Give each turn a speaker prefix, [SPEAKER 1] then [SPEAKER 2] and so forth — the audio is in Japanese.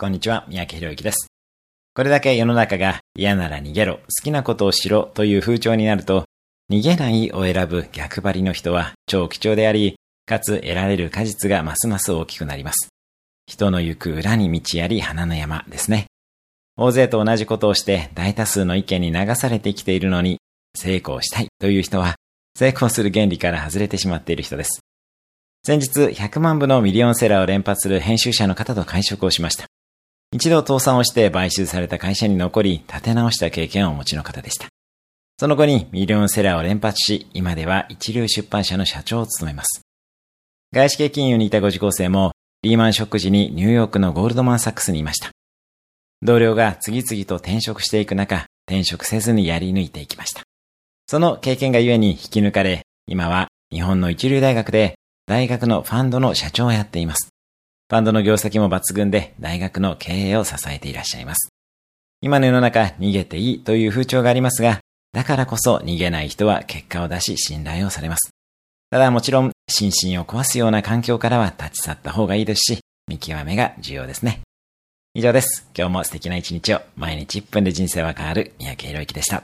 [SPEAKER 1] こんにちは、三宅博之です。これだけ世の中が嫌なら逃げろ、好きなことをしろという風潮になると、逃げないを選ぶ逆張りの人は超貴重であり、かつ得られる果実がますます大きくなります。人の行く裏に道あり花の山ですね。大勢と同じことをして大多数の意見に流されてきているのに、成功したいという人は、成功する原理から外れてしまっている人です。先日100万部のミリオンセラーを連発する編集者の方と会食をしました。一度倒産をして買収された会社に残り、立て直した経験をお持ちの方でした。その後にミリオンセラーを連発し、今では一流出版社の社長を務めます。外資系金融にいたご受講生も、リーマンショック時にニューヨークのゴールドマンサックスにいました。同僚が次々と転職していく中、転職せずにやり抜いていきました。その経験がゆえに引き抜かれ、今は日本の一流大学で大学のファンドの社長をやっています。ファンドの業績も抜群で大学の経営を支えていらっしゃいます。今の世の中逃げていいという風潮がありますが、だからこそ逃げない人は結果を出し信頼をされます。ただもちろん心身を壊すような環境からは立ち去った方がいいですし、見極めが重要ですね。以上です。今日も素敵な一日を毎日1分で人生は変わる三宅宏之でした。